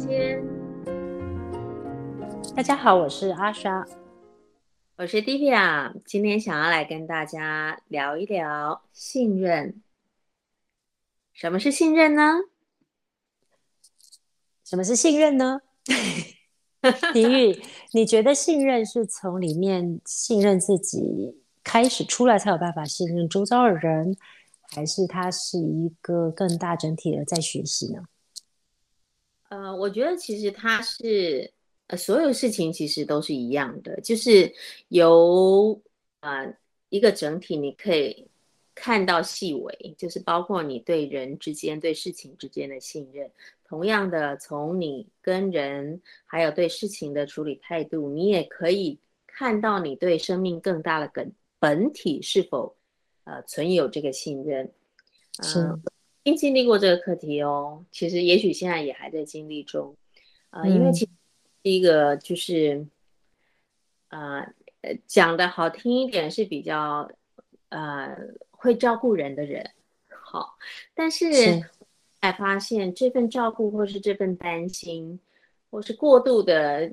间。大家好，我是阿莎，我是 Divya，今天想要来跟大家聊一聊信任。什么是信任呢？什么是信任呢？迪玉，你觉得信任是从里面信任自己开始出来，才有办法信任周遭的人，还是它是一个更大整体的在学习呢？呃，我觉得其实它是呃，所有事情其实都是一样的，就是由呃一个整体，你可以看到细微，就是包括你对人之间、对事情之间的信任。同样的，从你跟人还有对事情的处理态度，你也可以看到你对生命更大的本本体是否呃存有这个信任。是。呃经经历过这个课题哦，其实也许现在也还在经历中，啊、呃，因为其实第一个就是，啊、嗯，讲、呃、的好听一点是比较，呃，会照顾人的人，好，但是才发现这份照顾或是这份担心，或是过度的，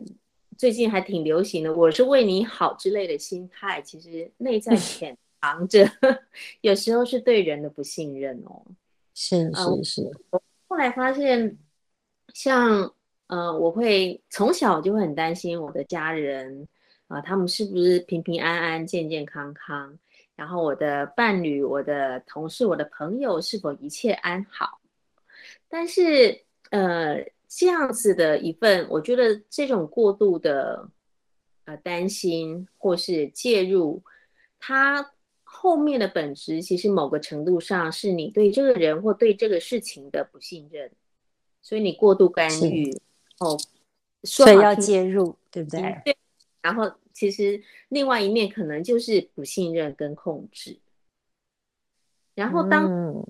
最近还挺流行的，我是为你好之类的心态，其实内在 潜藏着，有时候是对人的不信任哦。是是是，后来发现，像呃，我会从小就会很担心我的家人啊、呃，他们是不是平平安安、健健康康？然后我的伴侣、我的同事、我的朋友是否一切安好？但是呃，这样子的一份，我觉得这种过度的呃担心或是介入，它。后面的本质其实某个程度上是你对这个人或对这个事情的不信任，所以你过度干预哦，所以要介入，对不对？对。然后其实另外一面可能就是不信任跟控制。然后当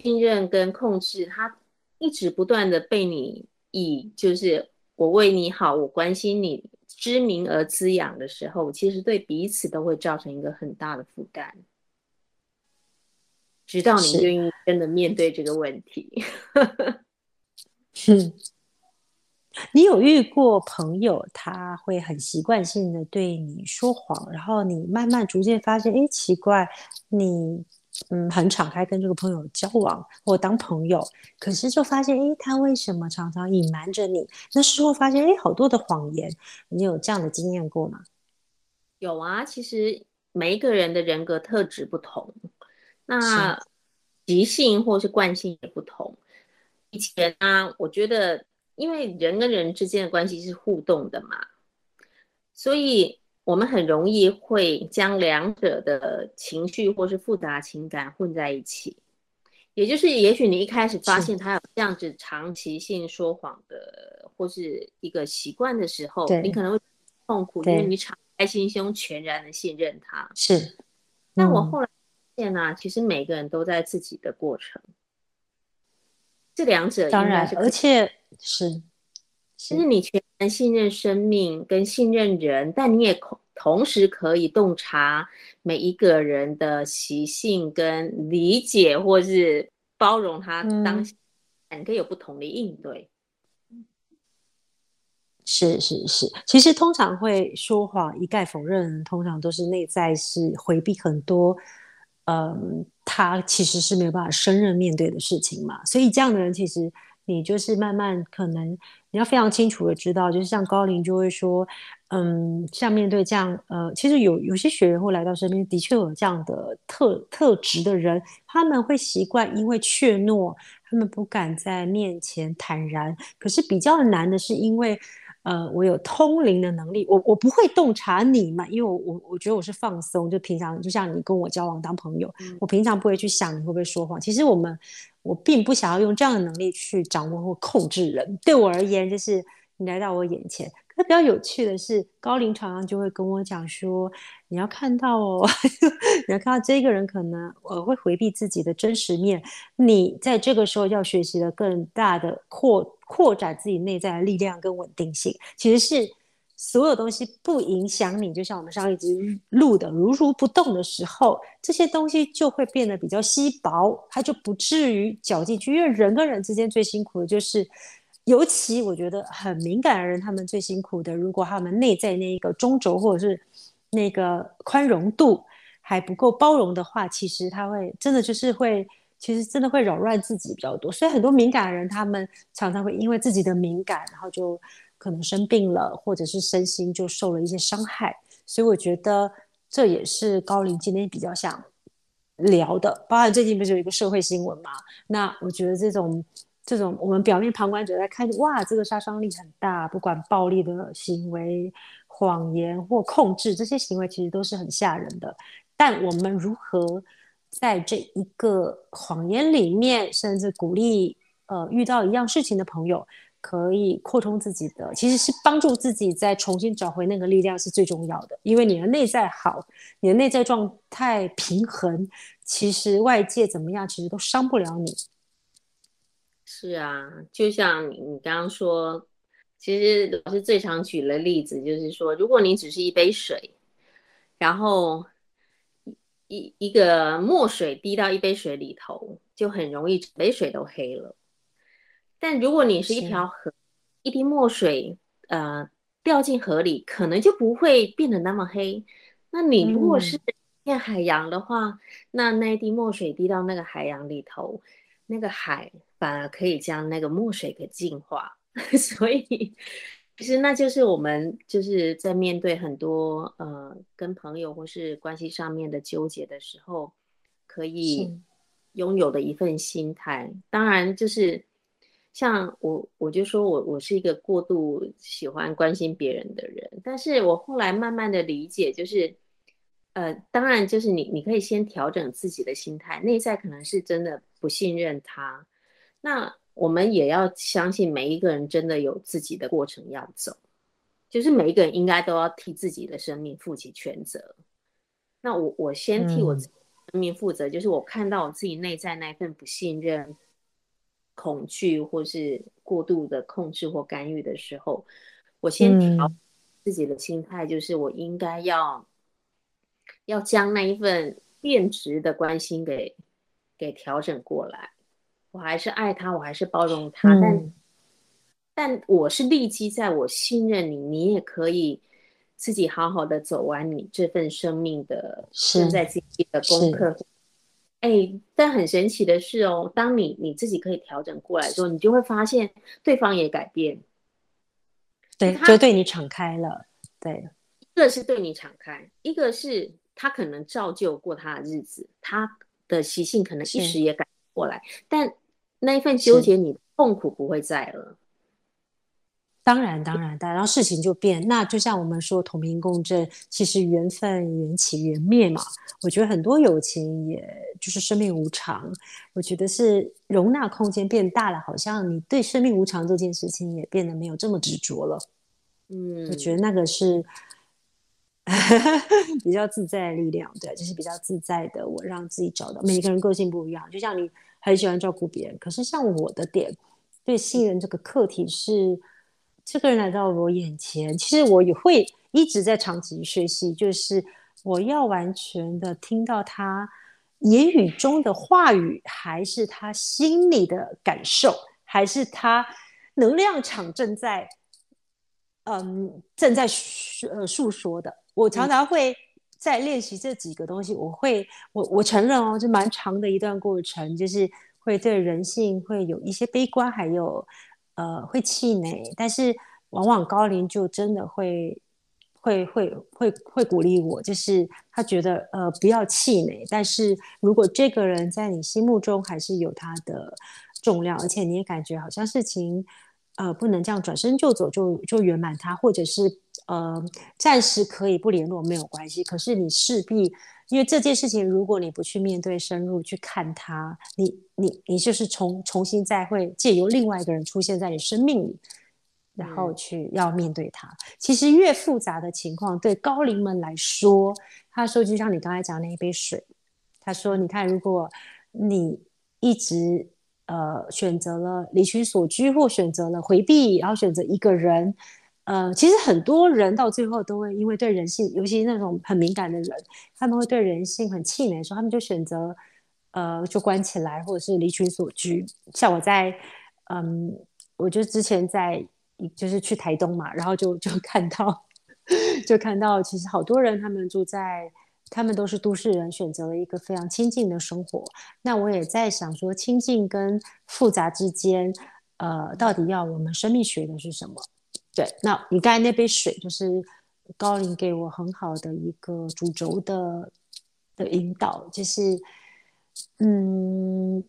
信任跟控制，它一直不断的被你以就是我为你好，我关心你。知名而滋养的时候，其实对彼此都会造成一个很大的负担，直到你愿意真的面对这个问题。是，你有遇过朋友，他会很习惯性的对你说谎，然后你慢慢逐渐发现，哎，奇怪，你。嗯，很敞开跟这个朋友交往或当朋友，可是就发现，哎，他为什么常常隐瞒着你？那时候发现，哎，好多的谎言。你有这样的经验过吗？有啊，其实每一个人的人格特质不同，那习性或是惯性也不同。以前啊，我觉得，因为人跟人之间的关系是互动的嘛，所以。我们很容易会将两者的情绪或是复杂情感混在一起，也就是，也许你一开始发现他有这样子长期性说谎的或是一个习惯的时候，你可能会痛苦，因为你敞开心胸，全然的信任他。是，那我后来发现呢、啊，其实每个人都在自己的过程，这两者当然，而且是。其实你全然信任生命跟信任人，但你也同时可以洞察每一个人的习性，跟理解或是包容他当下，你可以有不同的应对。是是是，其实通常会说谎、一概否认，通常都是内在是回避很多，嗯，他其实是没有办法胜任面对的事情嘛。所以这样的人，其实你就是慢慢可能。你要非常清楚的知道，就是像高林就会说，嗯，像面对这样，呃，其实有有些学员会来到身边，的确有这样的特特质的人，他们会习惯因为怯懦，他们不敢在面前坦然。可是比较难的是，因为，呃，我有通灵的能力，我我不会洞察你嘛，因为我我我觉得我是放松，就平常就像你跟我交往当朋友，嗯，我平常不会去想你会不会说谎。其实我们。我并不想要用这样的能力去掌握或控制人。对我而言，就是你来到我眼前。比较有趣的是，高龄常常就会跟我讲说：“你要看到哦，你要看到这个人可能呃会回避自己的真实面。你在这个时候要学习的更大的扩扩展自己内在的力量跟稳定性，其实是。”所有东西不影响你，就像我们上一集录的如如不动的时候，这些东西就会变得比较稀薄，它就不至于搅进去。因为人跟人之间最辛苦的就是，尤其我觉得很敏感的人，他们最辛苦的，如果他们内在那个中轴或者是那个宽容度还不够包容的话，其实他会真的就是会，其实真的会扰乱自己比较多。所以很多敏感的人，他们常常会因为自己的敏感，然后就可能生病了，或者是身心就受了一些伤害。所以我觉得这也是高灵今天比较想聊的。包含最近不是有一个社会新闻嘛？那我觉得这种。这种我们表面旁观者在看，哇，这个杀伤力很大，不管暴力的行为、谎言或控制，这些行为其实都是很吓人的。但我们如何在这一个谎言里面，甚至鼓励呃遇到一样事情的朋友，可以扩充自己的，其实是帮助自己再重新找回那个力量是最重要的。因为你的内在好，你的内在状态平衡，其实外界怎么样，其实都伤不了你。是啊，就像你你刚刚说，其实老师最常举的例子就是说，如果你只是一杯水，然后一一个墨水滴到一杯水里头，就很容易整杯水都黑了。但如果你是一条河，一滴墨水呃掉进河里，可能就不会变得那么黑。那你如果是一片海洋的话，嗯、那那一滴墨水滴到那个海洋里头，那个海。反而可以将那个墨水给净化，所以其实那就是我们就是在面对很多呃跟朋友或是关系上面的纠结的时候，可以拥有的一份心态。当然，就是像我，我就说我我是一个过度喜欢关心别人的人，但是我后来慢慢的理解，就是呃，当然就是你你可以先调整自己的心态，内在可能是真的不信任他。那我们也要相信，每一个人真的有自己的过程要走，就是每一个人应该都要替自己的生命负起全责。那我我先替我自己生命负责，嗯、就是我看到我自己内在那份不信任、恐惧或是过度的控制或干预的时候，我先调自己的心态，就是我应该要要将那一份变质的关心给给调整过来。我还是爱他，我还是包容他，嗯、但但我是立基在我信任你，你也可以自己好好的走完你这份生命的正在经历的功课。哎，但很神奇的是哦，当你你自己可以调整过来之后，你就会发现对方也改变，对，就对你敞开了。对，一个是对你敞开，一个是他可能照旧过他的日子，他的习性可能一时也改过来，但。那一份纠结，你痛苦不会在了。当然，当然，然后事情就变。那就像我们说同频共振，其实缘分缘起缘灭嘛。我觉得很多友情，也就是生命无常。我觉得是容纳空间变大了，好像你对生命无常这件事情也变得没有这么执着了。嗯，我觉得那个是 比较自在的力量，对，就是比较自在的。我让自己找到每个人个性不一样，就像你。很喜欢照顾别人，可是像我的点，对信任这个课题是，这个人来到我眼前，其实我也会一直在长期学习，就是我要完全的听到他言语中的话语，还是他心里的感受，还是他能量场正在，嗯，正在呃诉说的。我常常会。在练习这几个东西，我会，我我承认哦，就蛮长的一段过程，就是会对人性会有一些悲观，还有呃会气馁，但是往往高龄就真的会会会会会鼓励我，就是他觉得呃不要气馁，但是如果这个人在你心目中还是有他的重量，而且你也感觉好像事情呃不能这样转身就走就就圆满他，或者是。呃，暂时可以不联络没有关系，可是你势必因为这件事情，如果你不去面对、深入去看它，你你你就是重重新再会借由另外一个人出现在你生命里，然后去要面对它。嗯、其实越复杂的情况，对高龄们来说，他说就像你刚才讲那一杯水，他说你看，如果你一直呃选择了离群所居，或选择了回避，然后选择一个人。呃，其实很多人到最后都会因为对人性，尤其那种很敏感的人，他们会对人性很气馁的时候，他们就选择呃，就关起来，或者是离群所居。像我在嗯我就之前在就是去台东嘛，然后就就看到 就看到其实好多人他们住在。他们都是都市人，选择了一个非常清静的生活。那我也在想说，清静跟复杂之间，呃，到底要我们生命学的是什么？对，那你刚才那杯水就是高灵给我很好的一个主轴的的引导，就是，嗯，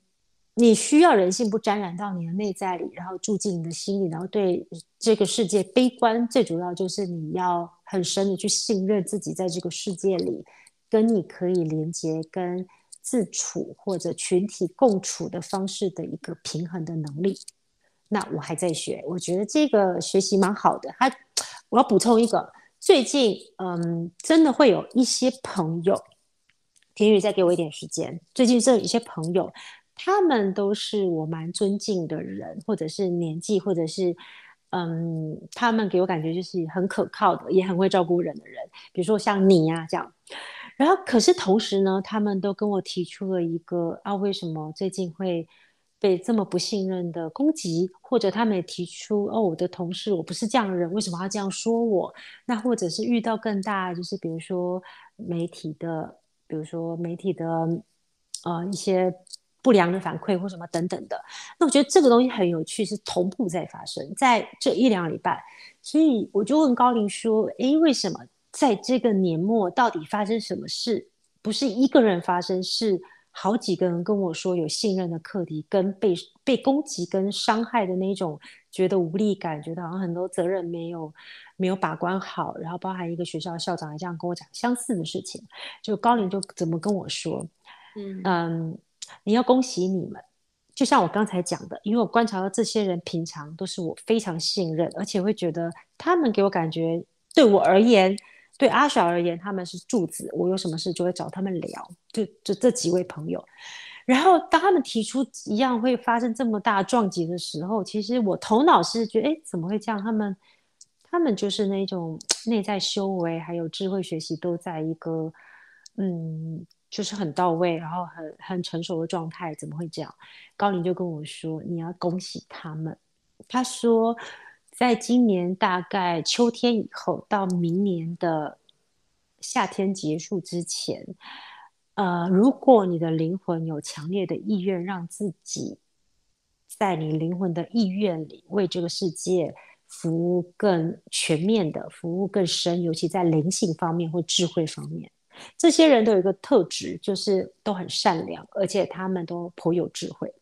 你需要人性不沾染到你的内在里，然后住进你的心里，然后对这个世界悲观。最主要就是你要很深的去信任自己，在这个世界里。跟你可以连接、跟自处或者群体共处的方式的一个平衡的能力，那我还在学，我觉得这个学习蛮好的。还我要补充一个，最近嗯，真的会有一些朋友，田雨再给我一点时间。最近这一些朋友，他们都是我蛮尊敬的人，或者是年纪，或者是嗯，他们给我感觉就是很可靠的，也很会照顾人的人。比如说像你呀、啊，这样。然后，可是同时呢，他们都跟我提出了一个啊，为什么最近会被这么不信任的攻击？或者他们也提出哦，我的同事，我不是这样的人，为什么要这样说我？那或者是遇到更大，就是比如说媒体的，比如说媒体的呃一些不良的反馈或什么等等的。那我觉得这个东西很有趣，是同步在发生在这一两个礼拜。所以我就问高林说：“诶，为什么？”在这个年末，到底发生什么事？不是一个人发生，是好几个人跟我说有信任的课题，跟被被攻击、跟伤害的那种觉得无力感，觉得好像很多责任没有没有把关好。然后包含一个学校校长也这样跟我讲相似的事情。就高灵就怎么跟我说？嗯嗯，你要恭喜你们。就像我刚才讲的，因为我观察到这些人平常都是我非常信任，而且会觉得他们给我感觉，对我而言。对阿小而言，他们是柱子，我有什么事就会找他们聊。就就这几位朋友，然后当他们提出一样会发生这么大撞击的时候，其实我头脑是觉得，哎，怎么会这样？他们他们就是那种 内在修为还有智慧学习都在一个嗯，就是很到位，然后很很成熟的状态，怎么会这样？高林就跟我说，你要恭喜他们。他说。在今年大概秋天以后到明年的夏天结束之前，呃，如果你的灵魂有强烈的意愿，让自己在你灵魂的意愿里为这个世界服务更全面的服务更深，尤其在灵性方面或智慧方面，这些人都有一个特质，就是都很善良，而且他们都颇有智慧。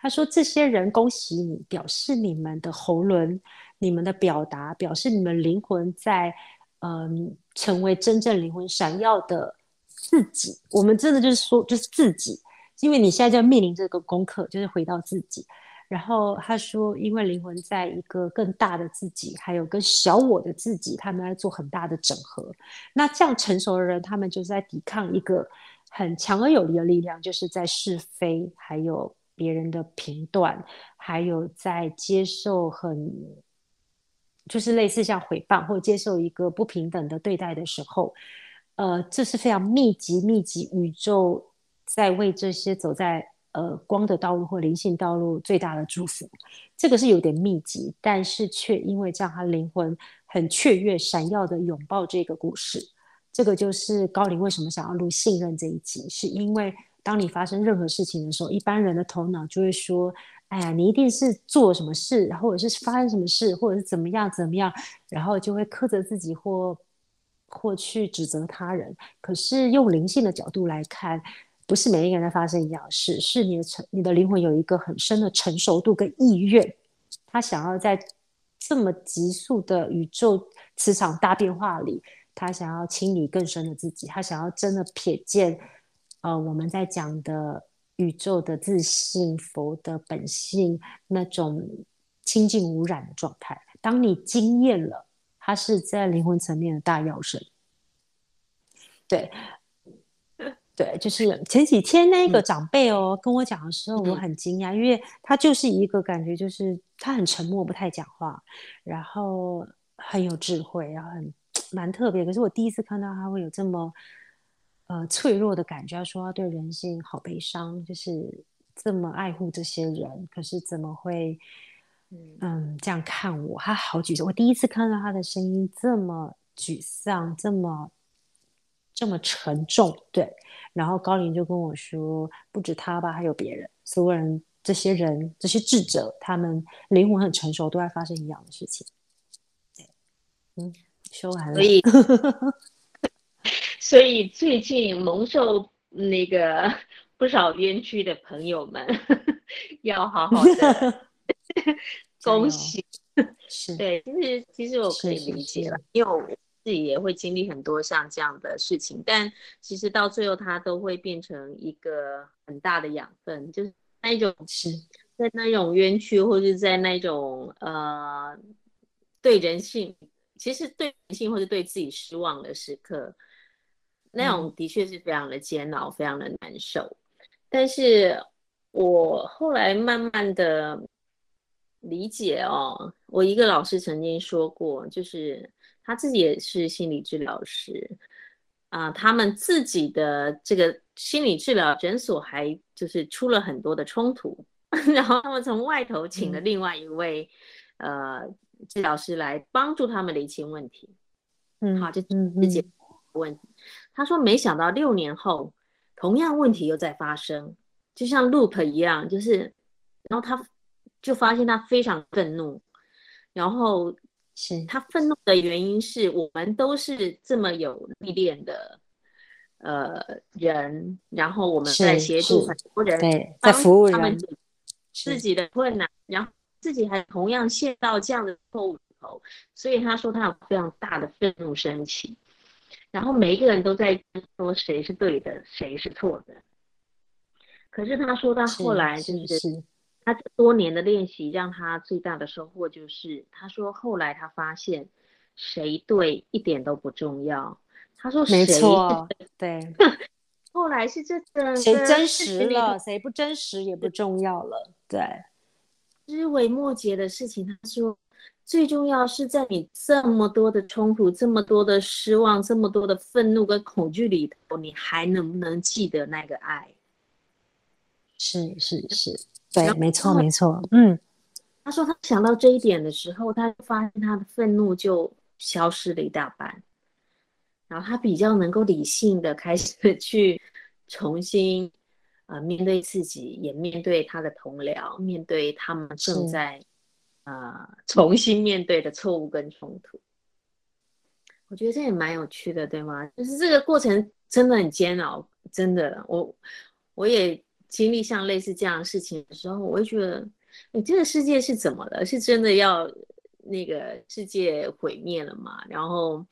他说：“这些人恭喜你，表示你们的喉轮。”你们的表达表示你们灵魂在，嗯，成为真正灵魂闪耀的自己。我们真的就是说，就是自己，因为你现在就面临这个功课，就是回到自己。然后他说，因为灵魂在一个更大的自己，还有跟小我的自己，他们在做很大的整合。那这样成熟的人，他们就是在抵抗一个很强而有力的力量，就是在是非，还有别人的评断，还有在接受很。就是类似像诽谤或接受一个不平等的对待的时候，呃，这是非常密集、密集宇宙在为这些走在呃光的道路或灵性道路最大的祝福。这个是有点密集，但是却因为这样，他灵魂很雀跃、闪耀的拥抱这个故事。这个就是高林为什么想要录信任这一集，是因为当你发生任何事情的时候，一般人的头脑就会说。哎呀，你一定是做什么事，或者是发生什么事，或者是怎么样怎么样，然后就会苛责自己或或去指责他人。可是用灵性的角度来看，不是每一个人在发生一样事，是你的成你的灵魂有一个很深的成熟度跟意愿，他想要在这么急速的宇宙磁场大变化里，他想要清理更深的自己，他想要真的瞥见，呃，我们在讲的。宇宙的自信，佛的本性，那种清净无染的状态。当你经验了，它是在灵魂层面的大药神。对，对，就是前几天那个长辈哦、嗯、跟我讲的时候，我很惊讶，嗯、因为他就是一个感觉，就是他很沉默，不太讲话，然后很有智慧，然后很 蛮特别。可是我第一次看到他会有这么。呃，脆弱的感觉，他说他对人性好悲伤，就是这么爱护这些人，可是怎么会嗯，这样看我，他好沮丧。我第一次看到他的声音这么沮丧，这么这么沉重。对，然后高林就跟我说，不止他吧，还有别人，所有人，这些人，这些智者，他们灵魂很成熟，都在发生一样的事情。对，嗯，说完了。所以，所以最近蒙受那个 不少冤屈的朋友们，要好好的。恭喜，是对，其实其实我可以理解了，因为我自己也会经历很多像这样的事情，但其实到最后它都会变成一个很大的养分，就是那一种是在那种冤屈或者在那种呃对人性，其实对人性或者对自己失望的时刻，那种的确是非常的煎熬，非常的难受。但是我后来慢慢的。理解哦，我一个老师曾经说过，就是他自己也是心理治疗师啊、呃，他们自己的这个心理治疗诊所还就是出了很多的冲突，然后他们从外头请了另外一位、嗯、呃治疗师来帮助他们厘清问题，嗯，好，就自己问题。他说没想到六年后同样问题又在发生，就像 loop 一样，就是然后他。就发现他非常愤怒，然后是他愤怒的原因是我们都是这么有历练的呃人，然后我们在协助很多人，在服务他们自己的困难，然后自己还同样陷到这样的错误里头，所以他说他有非常大的愤怒升起，然后每一个人都在说谁是对的，谁是错的，可是他说到后来就是。是是他这多年的练习让他最大的收获就是，他说后来他发现谁对一点都不重要。他说谁，没错，对。后来是这个谁真实了，谁不真实也不重要了。对，枝微末节的事情，他说最重要是在你这么多的冲突、这么多的失望、这么多的愤怒跟恐惧里头，你还能不能记得那个爱？是是是。对，没错，没错。嗯，他说他想到这一点的时候，他发现他的愤怒就消失了一大半，然后他比较能够理性的开始 去重新呃面对自己，也面对他的同僚，面对他们正在呃重新面对的错误跟冲突。我觉得这也蛮有趣的，对吗？就是这个过程真的很煎熬，真的，我我也。经历像类似这样的事情的时候，我会觉得，你这个世界是怎么了？是真的要那个世界毁灭了吗？然后，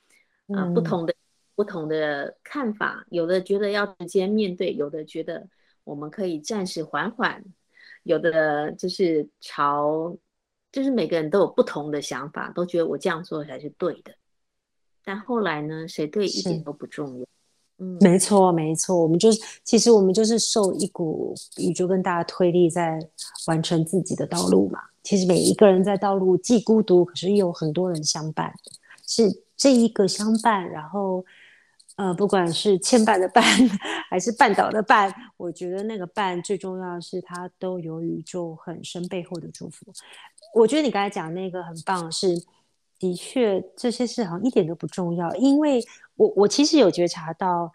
呃，不同的不同的看法，有的觉得要直接面对，有的觉得我们可以暂时缓缓，有的就是朝，就是每个人都有不同的想法，都觉得我这样做才是对的。但后来呢，谁对一点都不重要。嗯，没错，没错，我们就是，其实我们就是受一股宇宙跟大家推力在完成自己的道路嘛。其实每一个人在道路既孤独，可是又有很多人相伴，是这一个相伴，然后呃，不管是牵绊的绊，还是绊倒的绊，我觉得那个绊最重要的是它都有宇宙很深背后的祝福。我觉得你刚才讲那个很棒，是的确这些事好像一点都不重要，因为。我我其实有觉察到，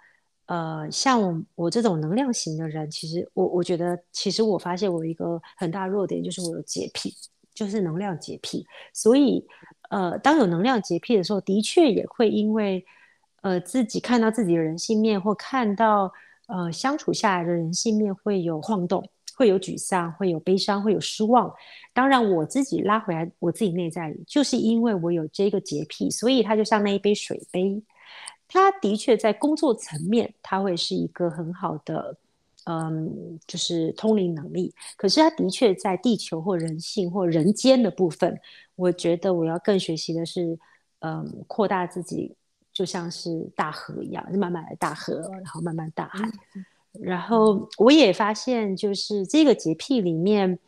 呃，像我，我这种能量型的人，其实我我觉得，其实我发现我一个很大弱点，就是我有洁癖，就是能量洁癖。所以，呃，当有能量洁癖的时候，的确也会因为，呃，自己看到自己的人性面，或看到呃相处下来的人性面，会有晃动，会有沮丧，会有悲伤，会有失望。当然，我自己拉回来，我自己内在，就是因为我有这个洁癖，所以它就像那一杯水杯。他的确在工作层面，他会是一个很好的，嗯，就是通灵能力。可是他的确在地球或人性或人间的部分，我觉得我要更学习的是，嗯，扩大自己，就像是大河一样，慢慢的大河，然后慢慢大海。然后我也发现，就是这个洁癖里面。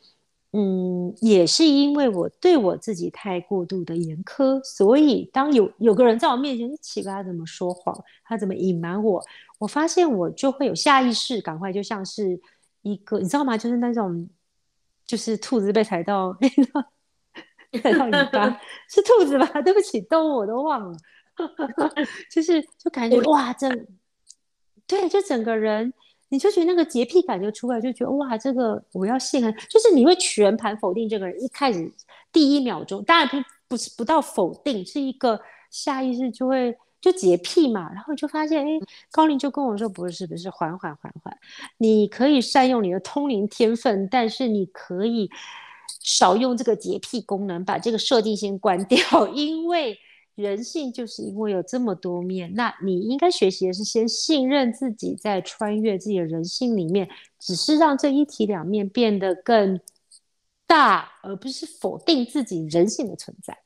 嗯，也是因为我对我自己太过度的严苛，所以当有有个人在我面前，奇怪他怎么说谎，他怎么隐瞒我，我发现我就会有下意识，赶快就像是一个，你知道吗？就是那种，就是兔子被踩到，踩到尾巴 是兔子吧？对不起，动物我都忘了。就是就感觉哇，这对，就整个人你就觉得那个洁癖感就出来，就觉得哇，这个我要信任，就是你会全盘否定这个人。一开始第一秒钟，当然不不是不到否定，是一个下意识就会。就洁癖嘛，然后就发现，哎，高林就跟我说，不是，不是，缓缓，缓缓，你可以善用你的通灵天分，但是你可以少用这个洁癖功能，把这个设定先关掉，因为人性就是因为有这么多面，那你应该学习的是先信任自己，在穿越自己的人性里面，只是让这一体两面变得更大，而不是否定自己人性的存在。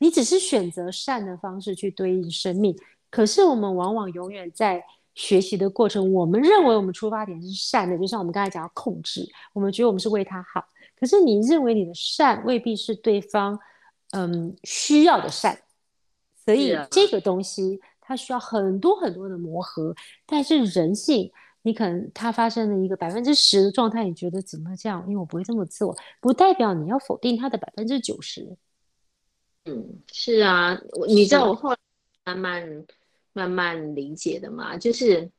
你只是选择善的方式去对应生命，可是我们往往永远在学习的过程，我们认为我们出发点是善的，就像我们刚才讲的控制，我们觉得我们是为他好，可是你认为你的善未必是对方嗯需要的善，所以这个东西它需要很多很多的磨合。但是人性，你可能它发生了一个百分之十的状态，你觉得怎么这样？因为我不会这么做，不代表你要否定它的百分之九十。嗯，是啊，你知道我后来慢慢慢慢理解的嘛，就是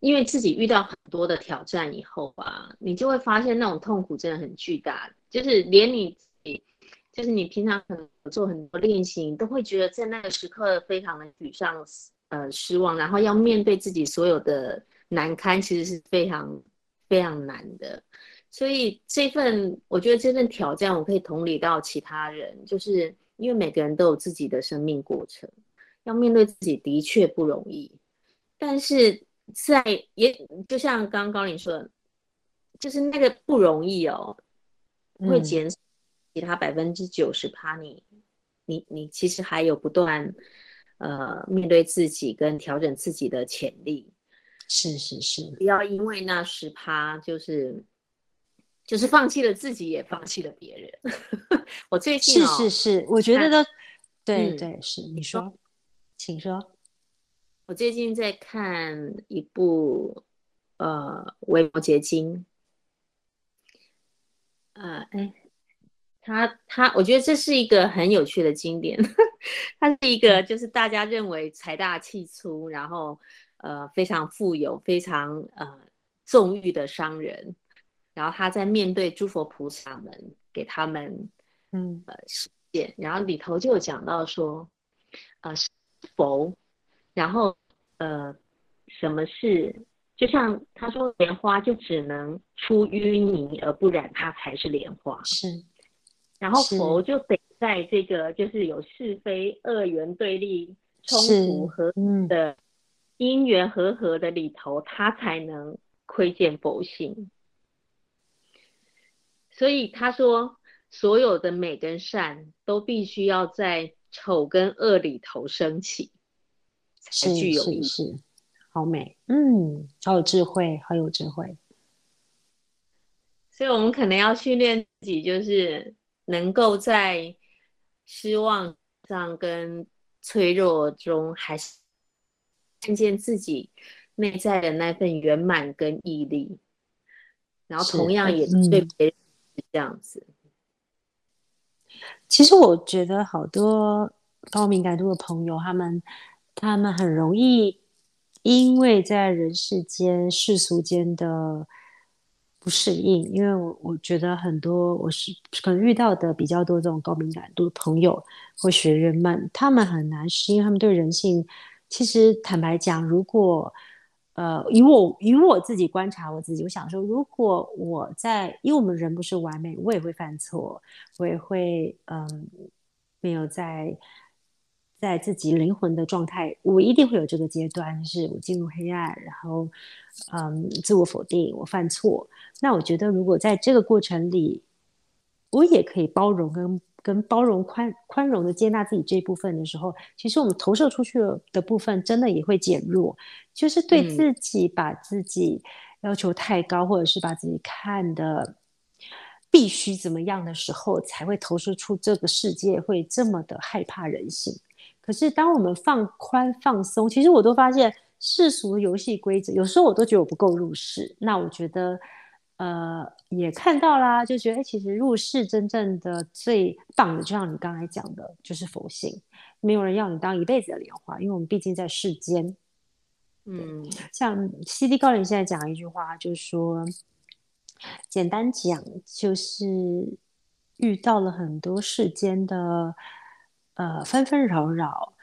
因为自己遇到很多的挑战以后啊，你就会发现那种痛苦真的很巨大，就是连你自己，就是你平常可能做很多练习，你都会觉得在那个时刻非常的沮丧，呃，失望，然后要面对自己所有的难堪，其实是非常非常难的。所以这份，我觉得这份挑战，我可以同理到其他人，就是因为每个人都有自己的生命过程，要面对自己的确不容易。但是在也就像刚刚高灵说的，就是那个不容易哦，会减少其他百分之九十趴。你你你其实还有不断呃面对自己跟调整自己的潜力。是是是，不要因为那十趴就是。就是放弃了自己，也放弃了别人。我最近、哦、是是是，我觉得都对、嗯、对是。你说，请说。我最近在看一部呃《维摩詰经》。呃，哎，他他，我觉得这是一个很有趣的经典。他是一个就是大家认为财大气粗，然后呃非常富有、非常呃纵欲的商人。然后他在面对诸佛菩萨们，给他们，嗯呃示现，然后里头就有讲到说，呃佛，然后呃什么是，就像他说莲花就只能出淤泥而不染，它才是莲花。是，然后佛就得在这个就是有是非二元对立冲突和的因缘和合的里头，他才能窥见佛性。所以他说，所有的美跟善都必须要在丑跟恶里头升起，才具有意义。是，是，是，好美，嗯，好有智慧，好有智慧。所以我们可能要训练自己，就是能够在失望上跟脆弱中，还是看见自己内在的那份圆满跟毅力，然后同样也对别人。这样子，其实我觉得好多高敏感度的朋友，他们他们很容易因为在人世间世俗间的不适应，因为我我觉得很多我是可能遇到的比较多这种高敏感度的朋友或学员们，他们很难适应，他们对人性，其实坦白讲，如果。呃，以我以我自己观察我自己，我想说，如果我在，因为我们人不是完美，我也会犯错，我也会嗯，没有在在自己灵魂的状态，我一定会有这个阶段，是我进入黑暗，然后嗯，自我否定，我犯错。那我觉得，如果在这个过程里，我也可以包容跟。跟包容宽宽容的接纳自己这一部分的时候，其实我们投射出去的部分真的也会减弱。就是对自己把自己要求太高，嗯、或者是把自己看的必须怎么样的时候，才会投射出这个世界会这么的害怕人性。可是当我们放宽放松，其实我都发现世俗游戏规则，有时候我都觉得我不够入世。那我觉得。呃，也看到啦，就觉得，哎，其实入世真正的最棒的，就像你刚才讲的，就是佛性。没有人要你当一辈子的莲花，因为我们毕竟在世间。嗯，像西 D 高灵现在讲一句话，就是说，简单讲，就是遇到了很多世间的呃纷纷扰扰。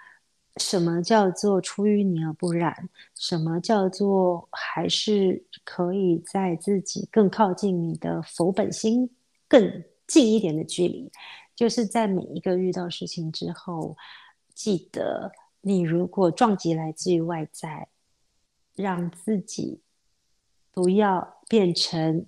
什么叫做出淤泥而不染？什么叫做还是可以在自己更靠近你的佛本心更近一点的距离？就是在每一个遇到事情之后，记得你如果撞击来自于外在，让自己不要变成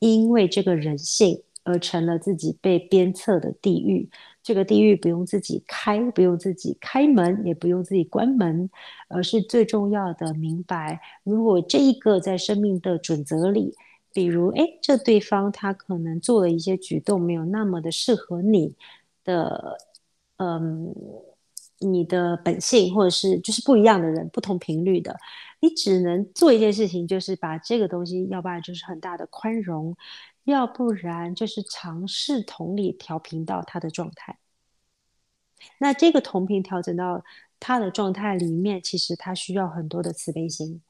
因为这个人性而成了自己被鞭策的地狱。这个地狱不用自己开，不用自己开门，也不用自己关门，而是最重要的明白，如果这一个在生命的准则里，比如，哎，这对方他可能做了一些举动，没有那么的适合你的，嗯，你的本性，或者是就是不一样的人，不同频率的，你只能做一件事情，就是把这个东西，要不然就是很大的宽容。要不然就是尝试同理调频到他的状态。那这个同频调整到他的状态里面，其实他需要很多的慈悲心，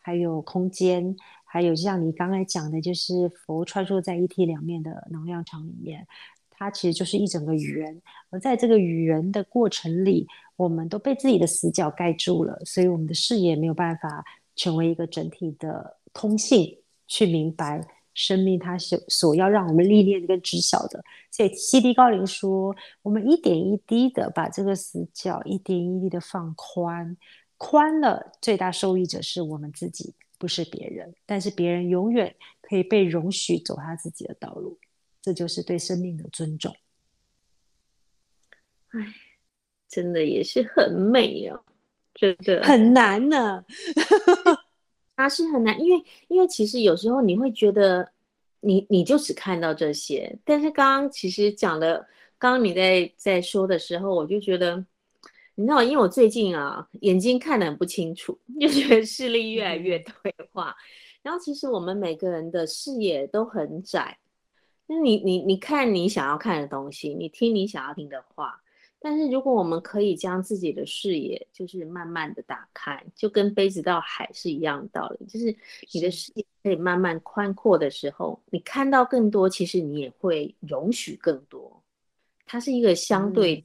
还有空间，还有像你刚才讲的，就是佛穿梭在一体两面的能量场里面，它其实就是一整个圆。而在这个圆的过程里，我们都被自己的死角盖住了，所以我们的视野没有办法成为一个整体的通性，去明白。生命，它所所要让我们历练跟知晓的，所以西迪高林说，我们一点一滴的把这个死角一点一滴的放宽，宽了，最大受益者是我们自己，不是别人。但是别人永远可以被容许走他自己的道路，这就是对生命的尊重。哎，真的也是很美哦，真的很难呢。它是很难，因为因为其实有时候你会觉得你你就只看到这些，但是刚刚其实讲的，刚刚你在在说的时候，我就觉得，你知道，因为我最近啊眼睛看得很不清楚，就觉得视力越来越退化，然后其实我们每个人的视野都很窄，那你你你看你想要看的东西，你听你想要听的话。但是，如果我们可以将自己的视野，就是慢慢的打开，就跟杯子到海是一样的道理。就是你的视野可以慢慢宽阔的时候，你看到更多，其实你也会容许更多。它是一个相对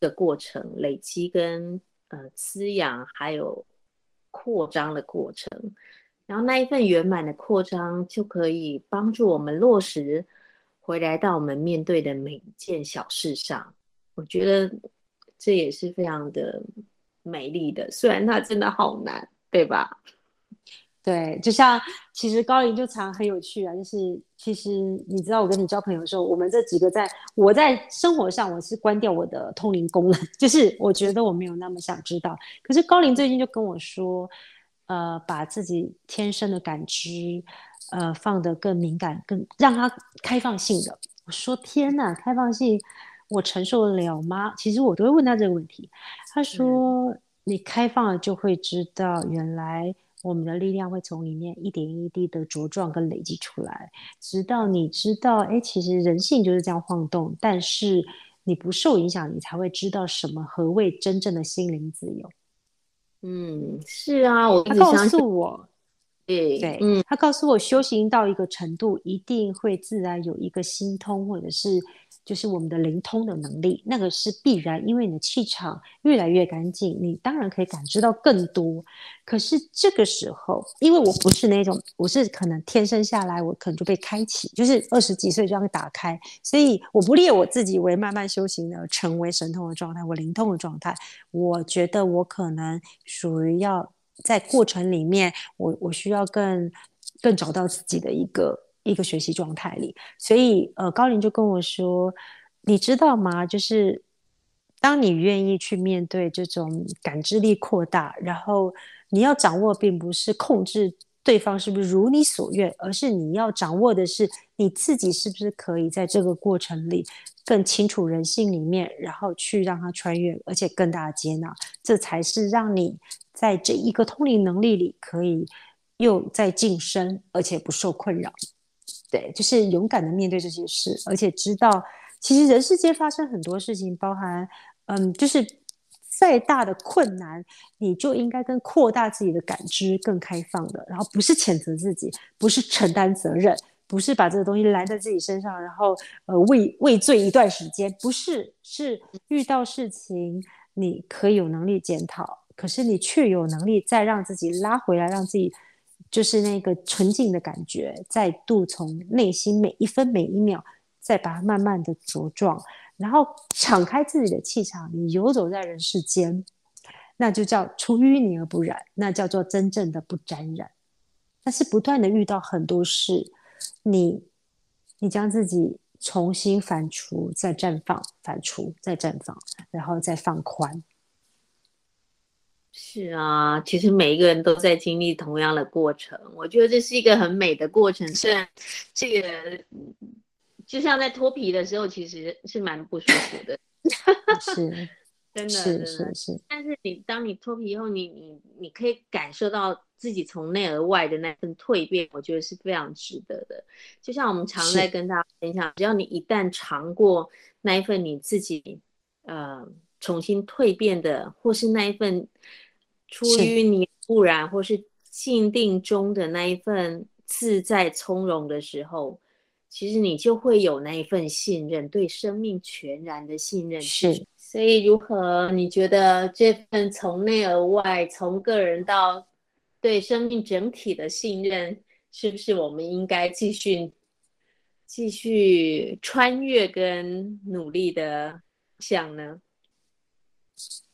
的过程，嗯、累积跟呃滋养，还有扩张的过程。然后那一份圆满的扩张，就可以帮助我们落实回来到我们面对的每一件小事上。我觉得这也是非常的美丽的，虽然它真的好难，对吧？对，就像其实高林就常很有趣啊，就是其实你知道，我跟你交朋友的时候，我们这几个在我在生活上我是关掉我的通灵功能，就是我觉得我没有那么想知道。可是高林最近就跟我说，呃，把自己天生的感知，呃，放得更敏感，更让它开放性的。我说天哪，开放性。我承受得了吗？其实我都会问他这个问题。他说：“嗯、你开放了，就会知道原来我们的力量会从里面一点一滴的茁壮跟累积出来，直到你知道，哎，其实人性就是这样晃动。但是你不受影响，你才会知道什么何谓真正的心灵自由。”嗯，是啊，我他告诉我，对对，嗯，他告诉我，修行到一个程度，一定会自然有一个心通，或者是。就是我们的灵通的能力，那个是必然，因为你的气场越来越干净，你当然可以感知到更多。可是这个时候，因为我不是那种，我是可能天生下来，我可能就被开启，就是二十几岁这样打开，所以我不列我自己为慢慢修行的成为神通的状态，我灵通的状态，我觉得我可能属于要在过程里面，我我需要更更找到自己的一个。一个学习状态里，所以呃，高林就跟我说：“你知道吗？就是当你愿意去面对这种感知力扩大，然后你要掌握，并不是控制对方是不是如你所愿，而是你要掌握的是你自己是不是可以在这个过程里更清楚人性里面，然后去让他穿越，而且更大的接纳，这才是让你在这一个通灵能力里可以又再晋升，而且不受困扰。”对，就是勇敢的面对这些事，而且知道其实人世间发生很多事情，包含嗯，就是再大的困难，你就应该跟扩大自己的感知更开放的，然后不是谴责自己，不是承担责任，不是把这个东西揽在自己身上，然后呃畏畏罪一段时间，不是，是遇到事情你可以有能力检讨，可是你却有能力再让自己拉回来，让自己。就是那个纯净的感觉，再度从内心每一分每一秒，再把它慢慢的茁壮，然后敞开自己的气场，你游走在人世间，那就叫出淤泥而不染，那叫做真正的不沾染。但是不断的遇到很多事，你你将自己重新反刍，再绽放，反刍，再绽放，然后再放宽。是啊，其实每一个人都在经历同样的过程，我觉得这是一个很美的过程。虽然这个就像在脱皮的时候，其实是蛮不舒服的，是真的，是真的是是。但是你当你脱皮以后，你你你可以感受到自己从内而外的那份蜕变，我觉得是非常值得的。就像我们常在跟大家分享，只要你一旦尝过那一份你自己呃重新蜕变的，或是那一份。出于你不然，或是静定中的那一份自在从容的时候，其实你就会有那一份信任，对生命全然的信任。是，所以如何？你觉得这份从内而外，从个人到对生命整体的信任，是不是我们应该继续继续穿越跟努力的想呢？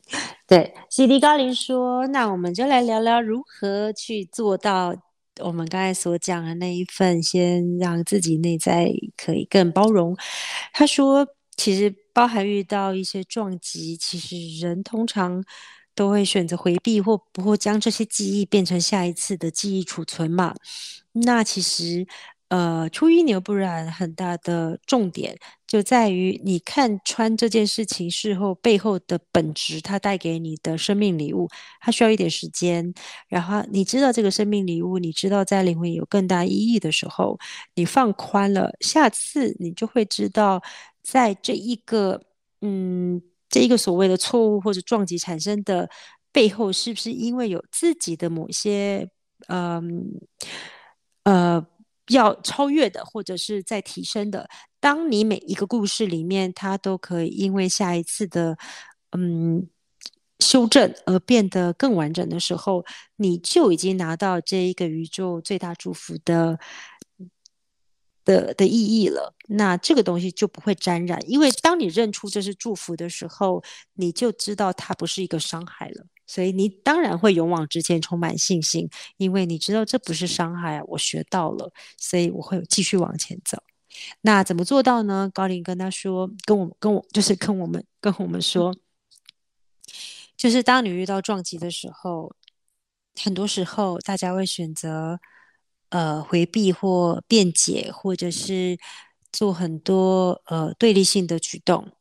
对，CD 高林说：“那我们就来聊聊如何去做到我们刚才所讲的那一份，先让自己内在可以更包容。”他说：“其实包含遇到一些撞击，其实人通常都会选择回避，或不会将这些记忆变成下一次的记忆储存嘛。那其实。”呃，出淤泥而不染，很大的重点就在于你看穿这件事情事后背后的本质，它带给你的生命礼物，它需要一点时间。然后你知道这个生命礼物，你知道在灵魂有更大意义的时候，你放宽了，下次你就会知道，在这一个嗯，这一个所谓的错误或者撞击产生的背后，是不是因为有自己的某些嗯。呃要超越的，或者是在提升的。当你每一个故事里面，它都可以因为下一次的嗯修正而变得更完整的时候，你就已经拿到这一个宇宙最大祝福的的的意义了。那这个东西就不会沾染，因为当你认出这是祝福的时候，你就知道它不是一个伤害了。所以你当然会勇往直前，充满信心，因为你知道这不是伤害啊，我学到了，所以我会继续往前走。那怎么做到呢？高林跟他说，跟我跟我就是跟我们跟我们说，就是当你遇到撞击的时候，很多时候大家会选择呃回避或辩解，或者是做很多呃对立性的举动。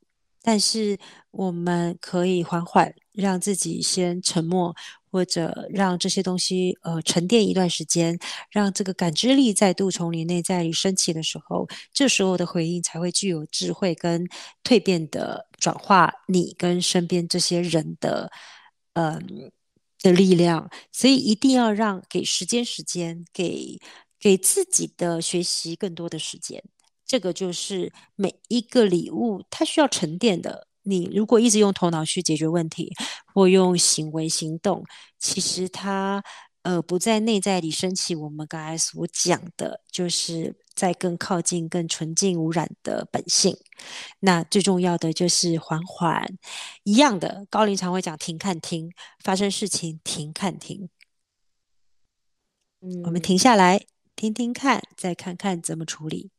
但是我们可以缓缓，让自己先沉默，或者让这些东西呃沉淀一段时间，让这个感知力再度从你内在里升起的时候，这时候的回应才会具有智慧跟蜕变的转化你跟身边这些人的嗯、的力量。所以一定要让给时间时间，给给自己的学习更多的时间。这个就是每一个礼物，它需要沉淀的。你如果一直用头脑去解决问题，或用行为行动，其实它呃不在内在里升起。我们刚才所讲的，就是在更靠近、更纯净、无染的本性。那最重要的就是缓缓，一样的。高龄常会讲停、看、停，发生事情停、看、停。嗯，我们停下来听听看，再看看怎么处理。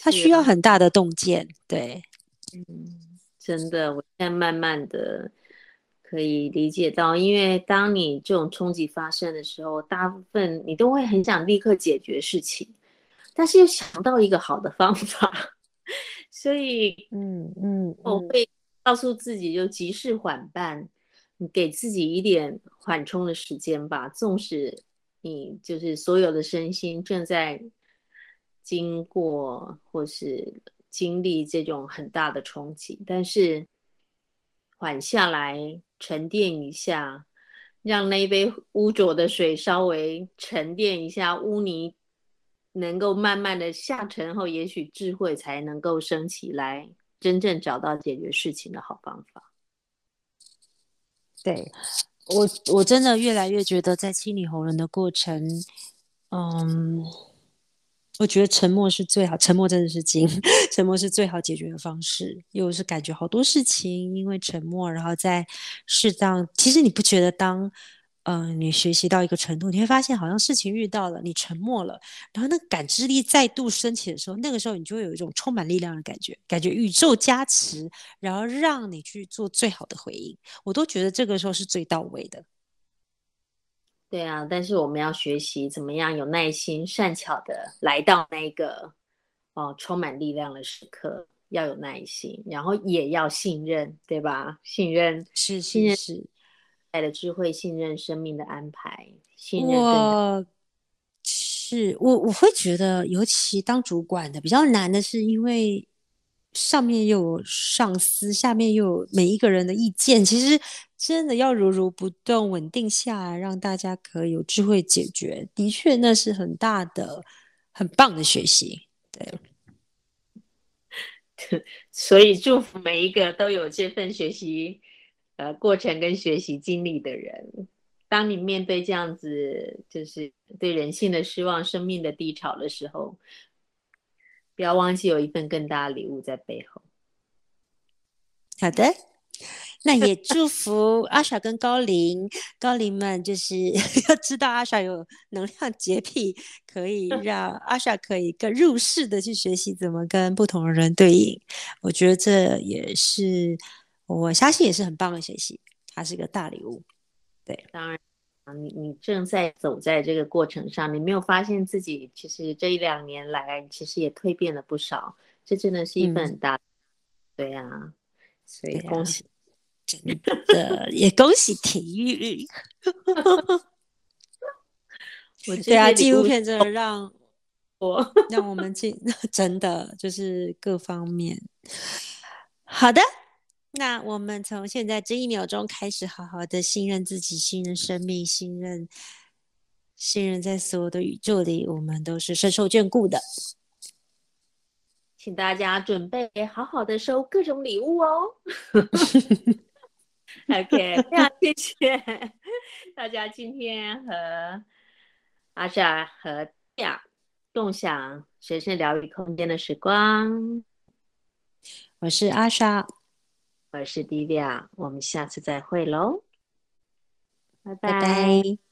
它需要很大的洞见，对，嗯，真的，我现在慢慢的可以理解到，因为当你这种冲击发生的时候，大部分你都会很想立刻解决事情，但是又想到一个好的方法，所以，嗯嗯，我会告诉自己就急事缓办，你给自己一点缓冲的时间吧，纵使你就是所有的身心正在。经过或是经历这种很大的冲击，但是缓下来，沉淀一下，让那一杯污浊的水稍微沉淀一下，污泥能够慢慢的下沉后，也许智慧才能够升起来，真正找到解决事情的好方法。对。我我真的越来越觉得，在清理喉咙的过程，嗯，我觉得沉默是最好，沉默真的是金，沉默是最好解决的方式。又是感觉好多事情因为沉默，然后在适当，其实你不觉得当。嗯、你学习到一个程度，你会发现好像事情遇到了，你沉默了，然后那感知力再度升起的时候，那个时候你就会有一种充满力量的感觉，感觉宇宙加持，然后让你去做最好的回应。我都觉得这个时候是最到位的。对啊，但是我们要学习怎么样有耐心、善巧的来到那个哦充满力量的时刻，要有耐心，然后也要信任，对吧？信任是信任是。爱的智慧，信任生命的安排，信任我是我我会觉得，尤其当主管的比较难的是，因为上面又有上司，下面又有每一个人的意见，其实真的要如如不动，稳定下来，让大家可以有智慧解决，的确那是很大的、很棒的学习。对，所以祝福每一个都有这份学习。呃，过程跟学习经历的人，当你面对这样子，就是对人性的失望、生命的低潮的时候，不要忘记有一份更大的礼物在背后。好的，那也祝福阿傻跟高林，高林们就是 要知道阿傻有能量洁癖，可以 让阿傻可以更入世的去学习怎么跟不同的人对应。我觉得这也是。我相信也是很棒的学习，它是一个大礼物。对，当然，你你正在走在这个过程上，你没有发现自己其实这一两年来其实也蜕变了不少，这真的是一份很大。嗯、对呀、啊，所以恭喜，真的也恭喜体育。我对啊，纪录片真的让我让我们进，真的就是各方面好的。那我们从现在这一秒钟开始，好好的信任自己，信任生命，信任，信任在所有的宇宙里，我们都是深受眷顾的。请大家准备好好的收各种礼物哦。OK，非常谢谢大家今天和阿莎和亚共享神圣疗愈空间的时光。我是阿莎。我是 Divya，我们下次再会喽，拜拜。拜拜。